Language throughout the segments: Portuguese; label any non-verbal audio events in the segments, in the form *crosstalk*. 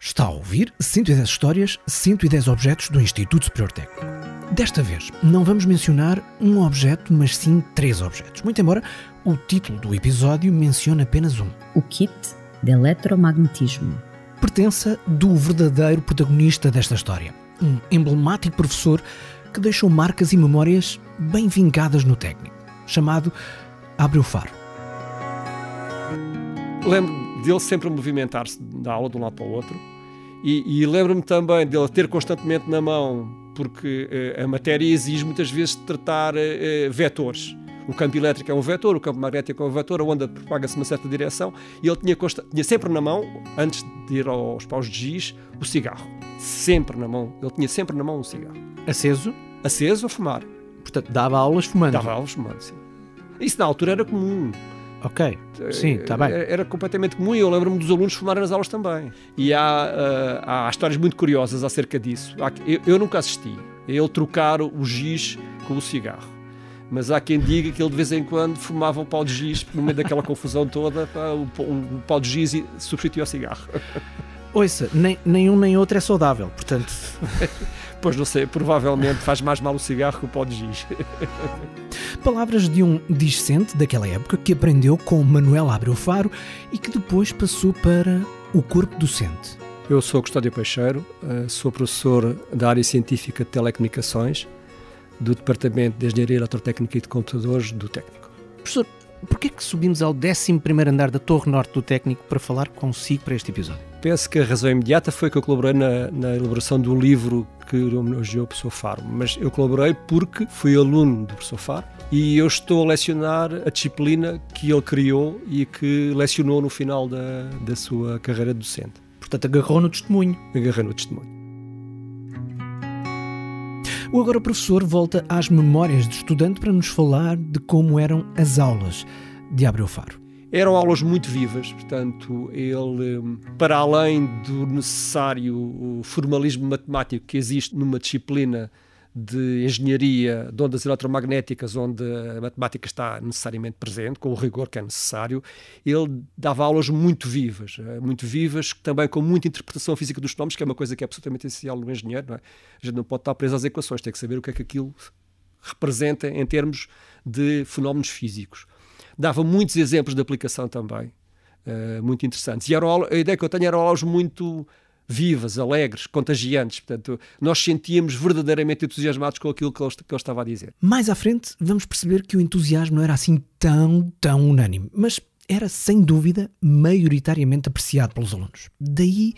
Está a ouvir 110 histórias, 110 objetos do Instituto Superior Técnico. Desta vez, não vamos mencionar um objeto, mas sim três objetos. Muito embora o título do episódio mencione apenas um. O kit de eletromagnetismo. Pertença do verdadeiro protagonista desta história. Um emblemático professor que deixou marcas e memórias bem vingadas no técnico, chamado Abre o Faro. Lembro dele sempre a movimentar-se da aula de um lado para o outro e, e lembro-me também dele ter constantemente na mão, porque eh, a matéria exige muitas vezes tratar eh, vetores. O campo elétrico é um vetor, o campo magnético é um vetor, a onda propaga-se numa certa direção e ele tinha, tinha, sempre na mão, antes de ir aos paus de giz, o cigarro. Sempre na mão. Ele tinha sempre na mão um cigarro. Aceso? Aceso a fumar. Portanto, dava aulas fumando. Dava aulas fumando, sim. Isso na altura era comum. Ok, sim, está bem. Era, era, completamente comum e eu lembro-me dos alunos fumarem nas aulas também. E há, uh, há histórias muito curiosas acerca disso. Eu, eu nunca assisti a ele trocar o giz com o cigarro. Mas há quem diga que ele de vez em quando fumava um pau de giz no meio daquela *laughs* confusão toda, o, um, pau de giz substituía o cigarro. Ouça, nem, nem um nem outro é saudável, portanto. *laughs* pois não sei, provavelmente faz mais mal o cigarro que o pó de giz. *laughs* Palavras de um discente daquela época que aprendeu com Manuel Abreu Faro e que depois passou para o corpo docente. Eu sou Custódio Peixeiro, eh, sou professor da área científica de telecomunicações do Departamento de Engenharia Eletrotécnica e de Computadores do Técnico. Professor, porquê que subimos ao 11 andar da Torre Norte do Técnico para falar consigo para este episódio? Penso que a razão imediata foi que eu colaborei na, na elaboração do livro que homenageou o professor Faro, mas eu colaborei porque fui aluno do professor Faro e eu estou a lecionar a disciplina que ele criou e que lecionou no final da, da sua carreira docente. Portanto, agarrou no testemunho. Agarrou no testemunho. O agora professor volta às memórias de estudante para nos falar de como eram as aulas de Abreu Faro. Eram aulas muito vivas, portanto, ele, para além do necessário formalismo matemático que existe numa disciplina de engenharia de ondas eletromagnéticas, onde a matemática está necessariamente presente, com o rigor que é necessário, ele dava aulas muito vivas, eh, muito vivas, também com muita interpretação física dos fenómenos, que é uma coisa que é absolutamente essencial no engenheiro. Não é? A gente não pode estar preso às equações, tem que saber o que é que aquilo representa em termos de fenómenos físicos. Dava muitos exemplos de aplicação também, uh, muito interessantes. E era, a ideia que eu tenho eram aulas muito vivas, alegres, contagiantes. Portanto, nós sentíamos verdadeiramente entusiasmados com aquilo que ele, que ele estava a dizer. Mais à frente, vamos perceber que o entusiasmo não era assim tão, tão unânime, mas era sem dúvida maioritariamente apreciado pelos alunos. Daí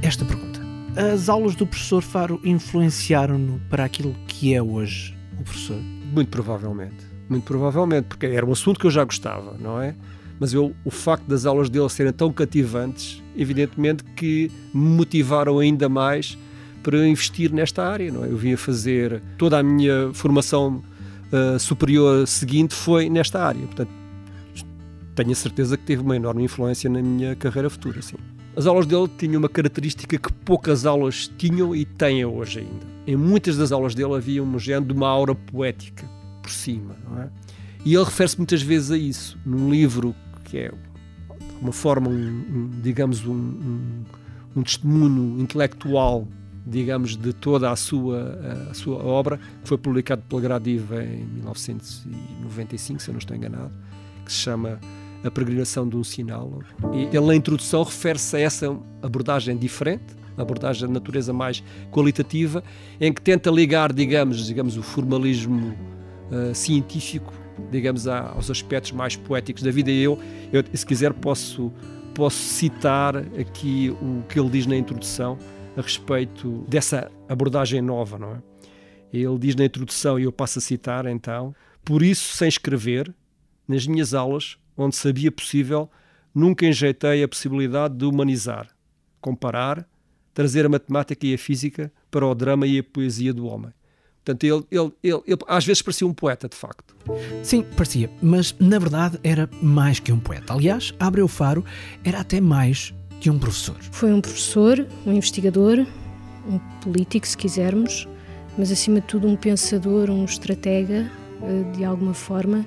esta pergunta. As aulas do professor Faro influenciaram-no para aquilo que é hoje o professor? Muito provavelmente. Muito provavelmente, porque era um assunto que eu já gostava, não é? mas eu, o facto das aulas dele serem tão cativantes, evidentemente que me motivaram ainda mais para investir nesta área. Não é? Eu vim a fazer toda a minha formação uh, superior seguinte foi nesta área. Portanto, tenho a certeza que teve uma enorme influência na minha carreira futura. Sim. As aulas dele tinham uma característica que poucas aulas tinham e têm hoje ainda. Em muitas das aulas dele havia um género de uma aura poética por cima, é? E ele refere-se muitas vezes a isso. Num livro que é uma forma, um, um, digamos, um, um, testemunho intelectual, digamos, de toda a sua, a sua obra, que foi publicado pela Gradiva em 1995, se eu não estou enganado, que se chama A Peregrinação de um Sinal. E ele, na introdução, refere-se a essa abordagem diferente, abordagem de natureza mais qualitativa, em que tenta ligar, digamos, digamos o formalismo uh, científico digamos, aos aspectos mais poéticos da vida. E eu, eu, se quiser, posso, posso citar aqui o que ele diz na introdução a respeito dessa abordagem nova, não é? Ele diz na introdução, e eu passo a citar então: Por isso, sem escrever, nas minhas aulas, onde sabia possível, nunca enjeitei a possibilidade de humanizar, comparar, trazer a matemática e a física para o drama e a poesia do homem. Portanto, ele, ele, ele, ele, às vezes parecia um poeta, de facto. Sim, parecia, mas na verdade era mais que um poeta. Aliás, Abreu Faro era até mais que um professor. Foi um professor, um investigador, um político, se quisermos, mas acima de tudo um pensador, um estratega, eh, de alguma forma,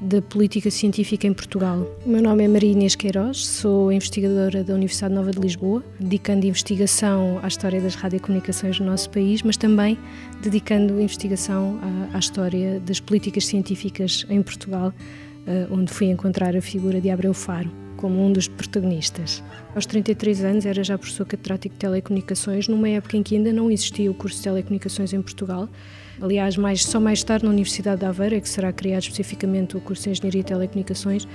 da política científica em Portugal. O meu nome é Maria Inês Queiroz, sou investigadora da Universidade Nova de Lisboa, dedicando investigação à história das radiocomunicações no nosso país, mas também dedicando investigação à, à história das políticas científicas em Portugal, eh, onde fui encontrar a figura de Abreu Faro como um dos protagonistas. Aos 33 anos era já professor catedrático de telecomunicações, numa época em que ainda não existia o curso de telecomunicações em Portugal. Aliás, mais, só mais tarde na Universidade de Aveiro que será criado especificamente o curso de Engenharia e Telecomunicações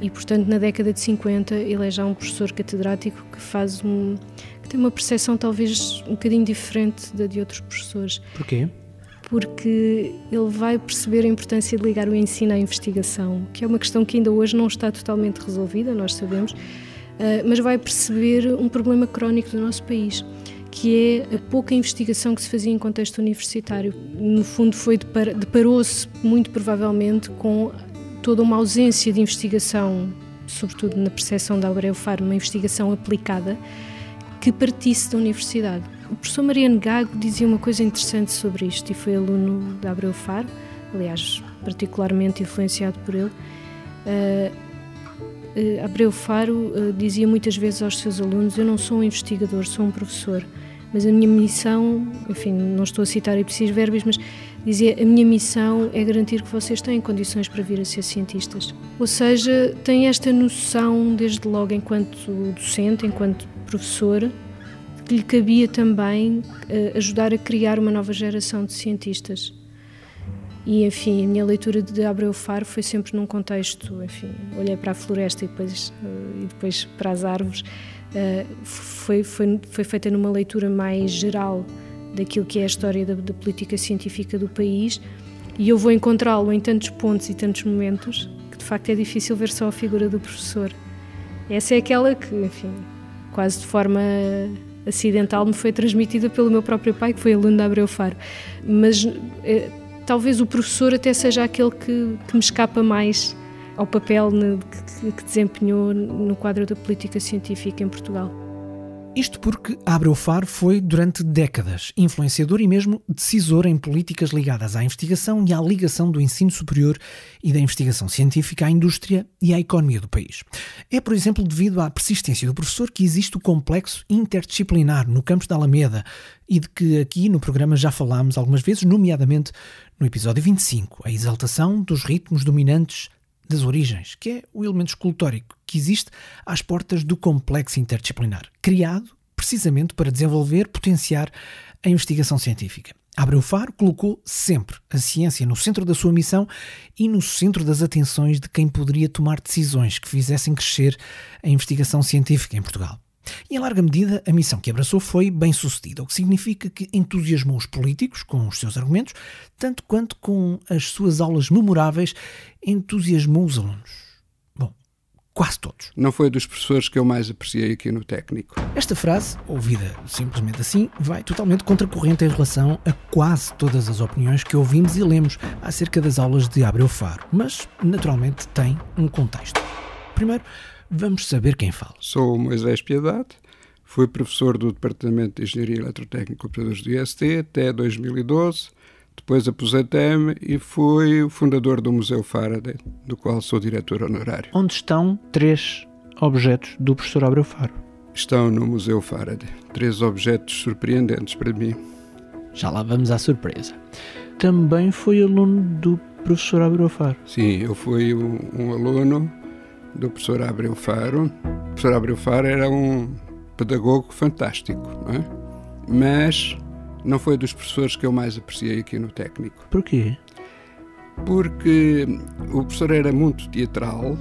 e, portanto, na década de 50 ele é já um professor catedrático que faz um, que tem uma percepção talvez um bocadinho diferente da de outros professores. Porquê? porque ele vai perceber a importância de ligar o ensino à investigação, que é uma questão que ainda hoje não está totalmente resolvida, nós sabemos, eh, mas vai perceber um problema crónico do nosso país, que é a pouca investigação que se fazia em contexto universitário. No fundo, foi deparou-se muito provavelmente com toda uma ausência de investigação, sobretudo na percepção da Abreu Faro, uma investigação aplicada que partisse da universidade. O professor Mariano Gago dizia uma coisa interessante sobre isto e foi aluno de Abreu Faro, aliás, particularmente influenciado por ele. Uh, Abreu Faro uh, dizia muitas vezes aos seus alunos: Eu não sou um investigador, sou um professor, mas a minha missão, enfim, não estou a citar precisos verbos, mas dizia: A minha missão é garantir que vocês têm condições para vir a ser cientistas. Ou seja, tem esta noção, desde logo, enquanto docente, enquanto professor, que lhe cabia também uh, ajudar a criar uma nova geração de cientistas. E, enfim, a minha leitura de Abreu Faro foi sempre num contexto, enfim, olhei para a floresta e depois, uh, e depois para as árvores, uh, foi, foi, foi feita numa leitura mais geral daquilo que é a história da, da política científica do país e eu vou encontrá-lo em tantos pontos e tantos momentos que de facto é difícil ver só a figura do professor. Essa é aquela que, enfim, quase de forma acidental me foi transmitida pelo meu próprio pai, que foi aluno da Abreu Faro. Mas eh, talvez o professor até seja aquele que, que me escapa mais ao papel que, que desempenhou no quadro da política científica em Portugal. Isto porque Abreu Faro foi, durante décadas, influenciador e mesmo decisor em políticas ligadas à investigação e à ligação do ensino superior e da investigação científica à indústria e à economia do país. É, por exemplo, devido à persistência do professor que existe o complexo interdisciplinar no campus da Alameda e de que aqui no programa já falámos algumas vezes, nomeadamente no episódio 25, a exaltação dos ritmos dominantes das origens, que é o elemento escultórico que existe às portas do complexo interdisciplinar, criado precisamente para desenvolver, potenciar a investigação científica. Abreu Faro colocou sempre a ciência no centro da sua missão e no centro das atenções de quem poderia tomar decisões que fizessem crescer a investigação científica em Portugal. E, em larga medida, a missão que abraçou foi bem sucedida, o que significa que entusiasmou os políticos com os seus argumentos, tanto quanto com as suas aulas memoráveis, entusiasmou os alunos. Bom, quase todos. Não foi dos professores que eu mais apreciei aqui no técnico. Esta frase, ouvida simplesmente assim, vai totalmente contracorrente em relação a quase todas as opiniões que ouvimos e lemos acerca das aulas de Abreu Faro, mas naturalmente tem um contexto. Primeiro, Vamos saber quem fala. Sou o Moisés Piedade, fui professor do Departamento de Engenharia Eletrotécnica e Computadores do IST até 2012. Depois aposentei-me e fui o fundador do Museu Faraday, do qual sou diretor honorário. Onde estão três objetos do professor Abreu Faro? Estão no Museu Faraday. Três objetos surpreendentes para mim. Já lá vamos à surpresa. Também foi aluno do professor Abreu Faro? Sim, eu fui um, um aluno do professor Abreu Faro. O professor Abreu Faro era um pedagogo fantástico, não é? mas não foi dos professores que eu mais apreciei aqui no técnico. Porquê? Porque o professor era muito teatral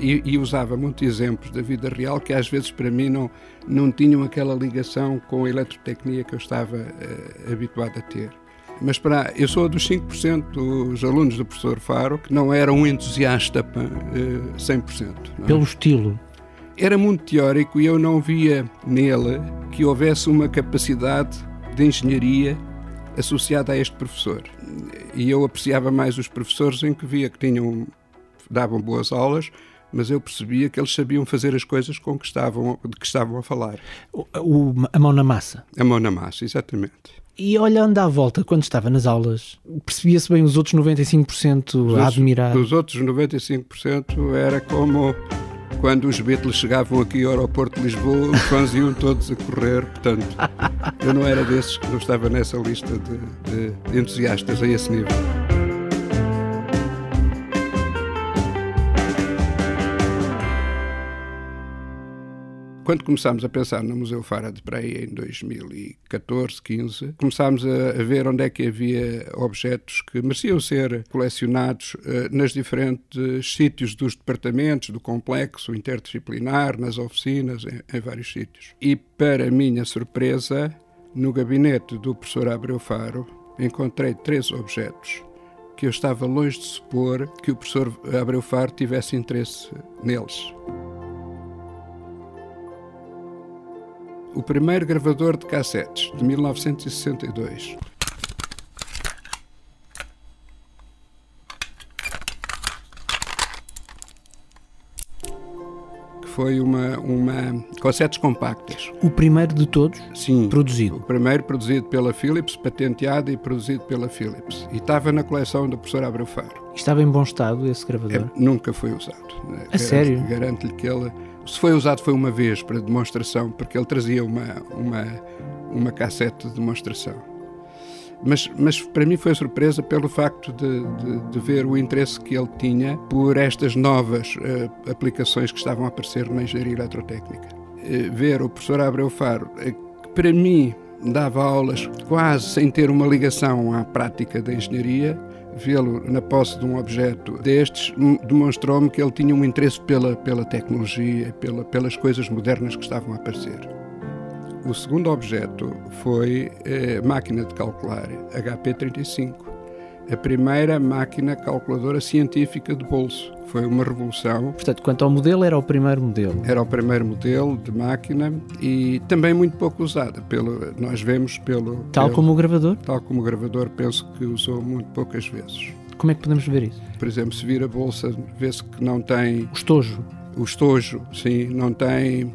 e, e, usava muitos exemplos da vida real que às vezes para mim não, não tinham aquela ligação com a eletrotecnia que eu estava uh, habituado a ter. Mas para, eu sou dos 5% dos alunos do professor Faro que não era um entusiasta 100%. Não é? Pelo estilo? Era muito teórico e eu não via nele que houvesse uma capacidade de engenharia associada a este professor. E eu apreciava mais os professores em que via que tinham, davam boas aulas, mas eu percebia que eles sabiam fazer as coisas com que estavam, de que estavam a falar. O, a mão na massa. A mão na massa, exatamente. E olhando à volta, quando estava nas aulas, percebia-se bem os outros 95% Os a admirar. Os outros 95% era como quando os Beatles chegavam aqui ao aeroporto de Lisboa, os fãs iam todos a correr. Portanto, eu não era desses que não estava nessa lista de, de entusiastas a esse nível. Quando começámos a pensar no Museu Fara de Breia em 2014, 15, começámos a, a ver onde é que havia objetos que mereciam ser colecionados eh, nas diferentes sítios dos departamentos, do complexo interdisciplinar, nas oficinas, em, em vários sítios. E, para minha surpresa, no gabinete do professor Abreu Faro, encontrei três objetos que eu estava longe de supor que o professor Abreu Faro tivesse interesse neles. O primeiro gravador de cassetes, de 1962. Que foi uma, uma cassetes compactas. O primeiro de todos Sim. O produzido. primeiro produzido pela Philips, patenteado e produzido pela Philips. E estava na coleção do professor Abreu Faro. Estava em bom estado esse É, gravador. nunca foi usado. né? Garanto- sério? Garanto-lhe que ele. Se foi usado, foi uma vez para demonstração, porque ele trazia uma, uma, uma cassete de demonstração. Mas, mas para mim foi surpresa pelo facto de, de, de ver o interesse que ele tinha por estas novas eh, aplicações que estavam a aparecer na engenharia eletrotécnica. Eh, ver o professor Abreu Faro, eh, que para mim dava aulas quase sem ter uma ligação à prática da engenharia, vê-lo na posse de um objeto destes demonstrou-me que ele tinha um interesse pela, pela tecnologia, pela, pelas coisas modernas que estavam a aparecer. O segundo objeto foi a máquina de calcular HP35, a primeira máquina calculadora científica de bolso. Foi uma revolução. Portanto, quanto ao modelo, era o primeiro modelo. Era o primeiro modelo de máquina e também muito pouco usada. Pelo, nós vemos pelo. Tal pelo- como o gravador. Tal como o gravador, penso que usou muito poucas vezes. Como é que podemos ver isso? Por exemplo, se vir a bolsa, vê-se que não tem O estojo. o estojo, sim, não tem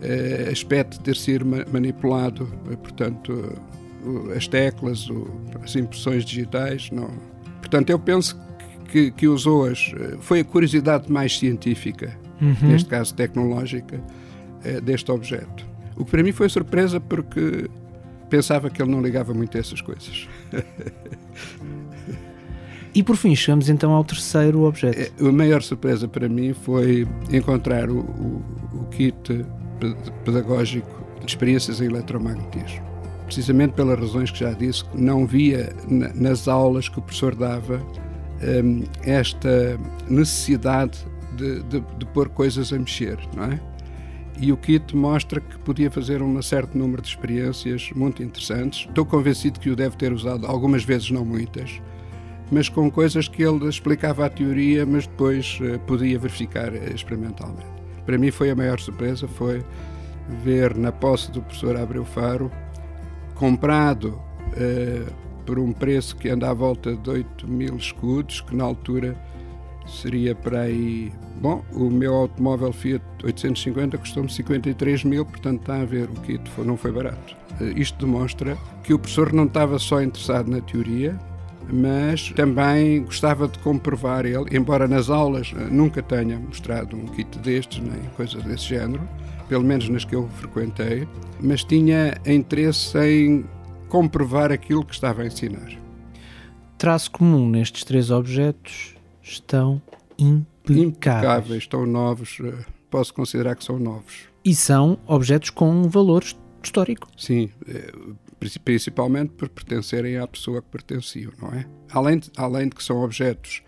eh, aspecto de ter sido ma- manipulado, portanto, as teclas, as impressões digitais, não. Portanto, eu penso que, que usou-as, eh, foi a curiosidade mais científica, Uhum. neste caso tecnológica, eh, deste objeto. O que para mim foi surpresa porque pensava que ele não ligava muito a essas coisas. E por fim, chegamos então ao terceiro objeto. Eh, A maior surpresa para mim foi encontrar o, o- o kit pe- pedagógico de experiências em eletromagnetismo. Precisamente pelas razões que já disse, não via na- nas aulas que o professor dava hum, esta necessidade de, de, de pôr coisas a mexer, não é? E o kit mostra que podia fazer um certo número de experiências muito interessantes. Estou convencido que o deve ter usado algumas vezes, não muitas, mas com coisas que ele explicava a teoria, mas depois eh, podia verificar experimentalmente. Para mim foi a maior surpresa, foi ver na posse do professor Abreu Faro, comprado eh, por um preço que anda à volta de 8 mil escudos, que na altura seria para aí... Bom, o meu automóvel Fiat 850 custou-me 53 mil, portanto está a ver, o kit não foi barato. Eh, Isto demonstra que o professor não estava só interessado na teoria, mas também gostava de comprovar ele, embora nas aulas eh, nunca tenha mostrado um kit destes, nem coisas desse género, pelo menos nas que eu frequentei, mas tinha interesse em comprovar aquilo que estava a ensinar. Traço comum nestes três objetos estão impecáveis. Impecáveis, estão novos, eh, posso considerar que são novos. E são objetos com valor histórico. Sim, eh, princi- principalmente por pertencerem à pessoa que pertenciam, não é? Além de, além de que são objetos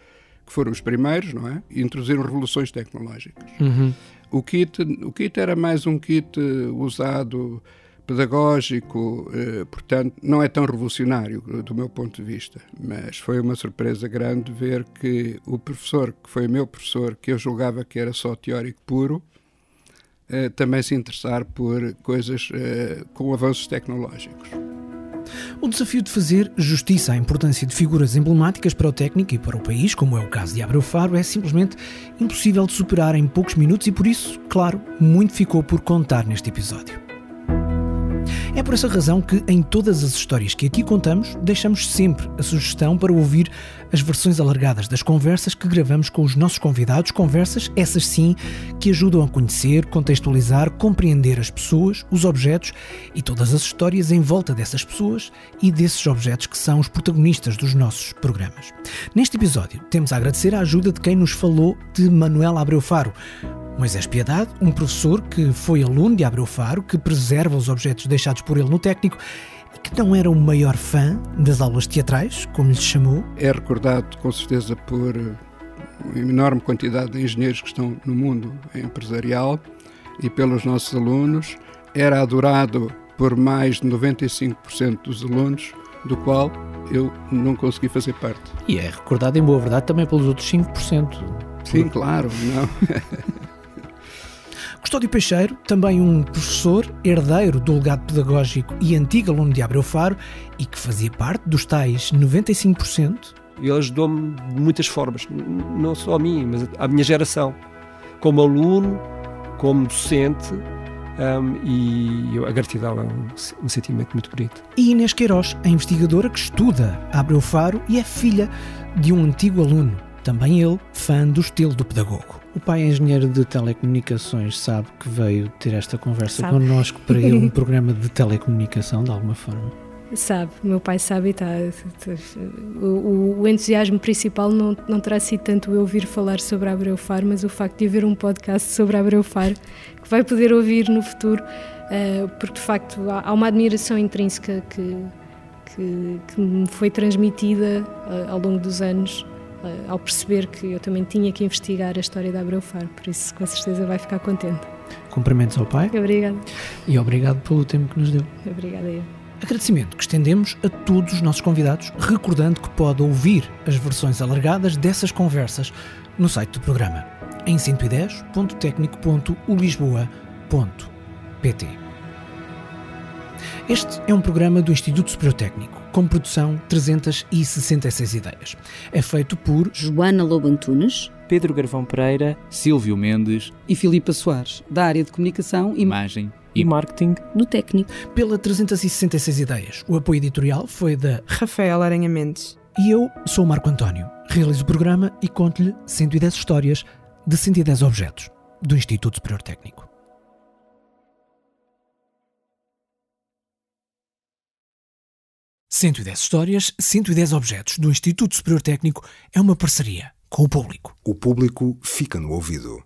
que foram os primeiros, não é? E introduziram revoluções tecnológicas. Uhum. O kit, o kit era mais um kit eh, usado pedagógico, eh, portanto, não é tão revolucionário eh, do meu ponto de vista, mas foi uma surpresa grande ver que o professor, que foi o meu professor, que eu julgava que era só teórico puro, eh, também se interessar por coisas com avanços tecnológicos. O desafio de fazer justiça à importância de figuras emblemáticas para o técnico e para o país, como é o caso de Abreu Faro, é simplesmente impossível de superar em poucos minutos e por isso, claro, muito ficou por contar neste episódio. Por essa razão que em todas as histórias que aqui contamos, deixamos sempre a sugestão para ouvir as versões alargadas das conversas que gravamos com os nossos convidados, conversas essas sim que ajudam a conhecer, contextualizar, compreender as pessoas, os objetos e todas as histórias em volta dessas pessoas e desses objetos que são os protagonistas dos nossos programas. Neste episódio, temos a agradecer a ajuda de quem nos falou de Manuel Abreu Faro, Moisés Piedade, um professor que foi aluno de Abreu Faro, que preserva os objetos deixados por ele no técnico e que não era o maior fã das aulas teatrais, como lhe chamou. É recordado com certeza por uma enorme quantidade de engenheiros que estão no mundo empresarial e pelos nossos alunos. Era adorado por mais de 95% dos alunos, do qual eu não consegui fazer parte. E é recordado, em boa verdade, também pelos outros 5%. Sim, claro, não. *laughs* Custódio Peixeiro, também um professor, herdeiro do legado pedagógico e antigo aluno de Abreu Faro e que fazia parte dos tais 95%. Ele ajudou-me de muitas formas, não só a mim, mas à minha geração, como aluno, como docente, um, e a gratidão é um, um, sentimento muito bonito. E Inês Queiroz, a investigadora que estuda Abreu Faro e é filha de um antigo aluno, também ele fã do estilo do pedagogo. O pai é engenheiro de telecomunicações, sabe que veio ter esta conversa sabe. connosco para ir um *laughs* programa de telecomunicação, de alguma forma. Sabe, o meu pai sabe e está. O, o, entusiasmo principal não, não terá sido tanto eu ouvir falar sobre a Abreu Faro, mas o facto de haver um podcast sobre a Abreu Faro que vai poder ouvir no futuro, uh, porque de facto há, uma admiração intrínseca que, que, que me foi transmitida uh, ao longo dos anos eh, ao perceber que eu também tinha que investigar a história da Abreu Faro, por isso com certeza vai ficar contente. Cumprimentos ao pai. Obrigada. E obrigado pelo tempo que nos deu. Obrigada eu. Agradecimento que estendemos a todos os nossos convidados, recordando que pode ouvir as versões alargadas dessas conversas no site do programa, em 110.tecnico.ulisboa.pt. Este é um programa do Instituto Superior Técnico, com produção 366 ideias. É feito por Joana Lobo Antunes, Pedro Garvão Pereira, Silvio Mendes e Filipa Soares, da área de comunicação, imagem e marketing no técnico. Pela 366 ideias. O apoio editorial foi da Rafael Aranha Mendes. E eu sou o Marco António. Realizo o programa e conto-lhe 110 histórias de 110 objetos do Instituto Superior Técnico. 110 histórias, 110 objetos do Instituto Superior Técnico é uma parceria com o público. O público fica no ouvido.